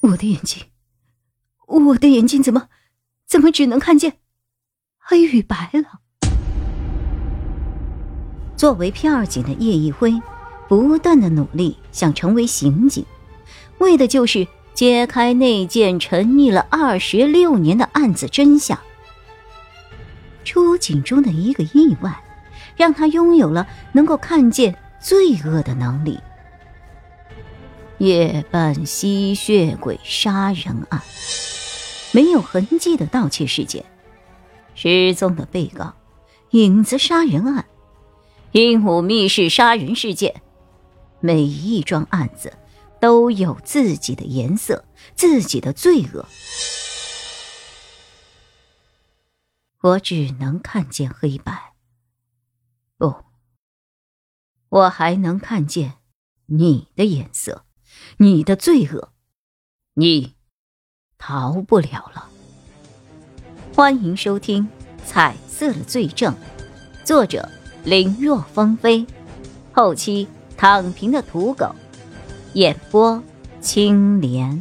我的眼睛，我的眼睛怎么怎么只能看见黑与白了？作为片儿警的叶一辉，不断的努力想成为刑警，为的就是揭开那件沉溺了二十六年的案子真相。出警中的一个意外，让他拥有了能够看见罪恶的能力。夜半吸血鬼杀人案，没有痕迹的盗窃事件，失踪的被告，影子杀人案，鹦鹉密室杀人事件，每一桩案子都有自己的颜色，自己的罪恶。我只能看见黑白，不，我还能看见你的颜色。你的罪恶，你逃不了了。欢迎收听《彩色的罪证》，作者林若风飞，后期躺平的土狗，演播青莲。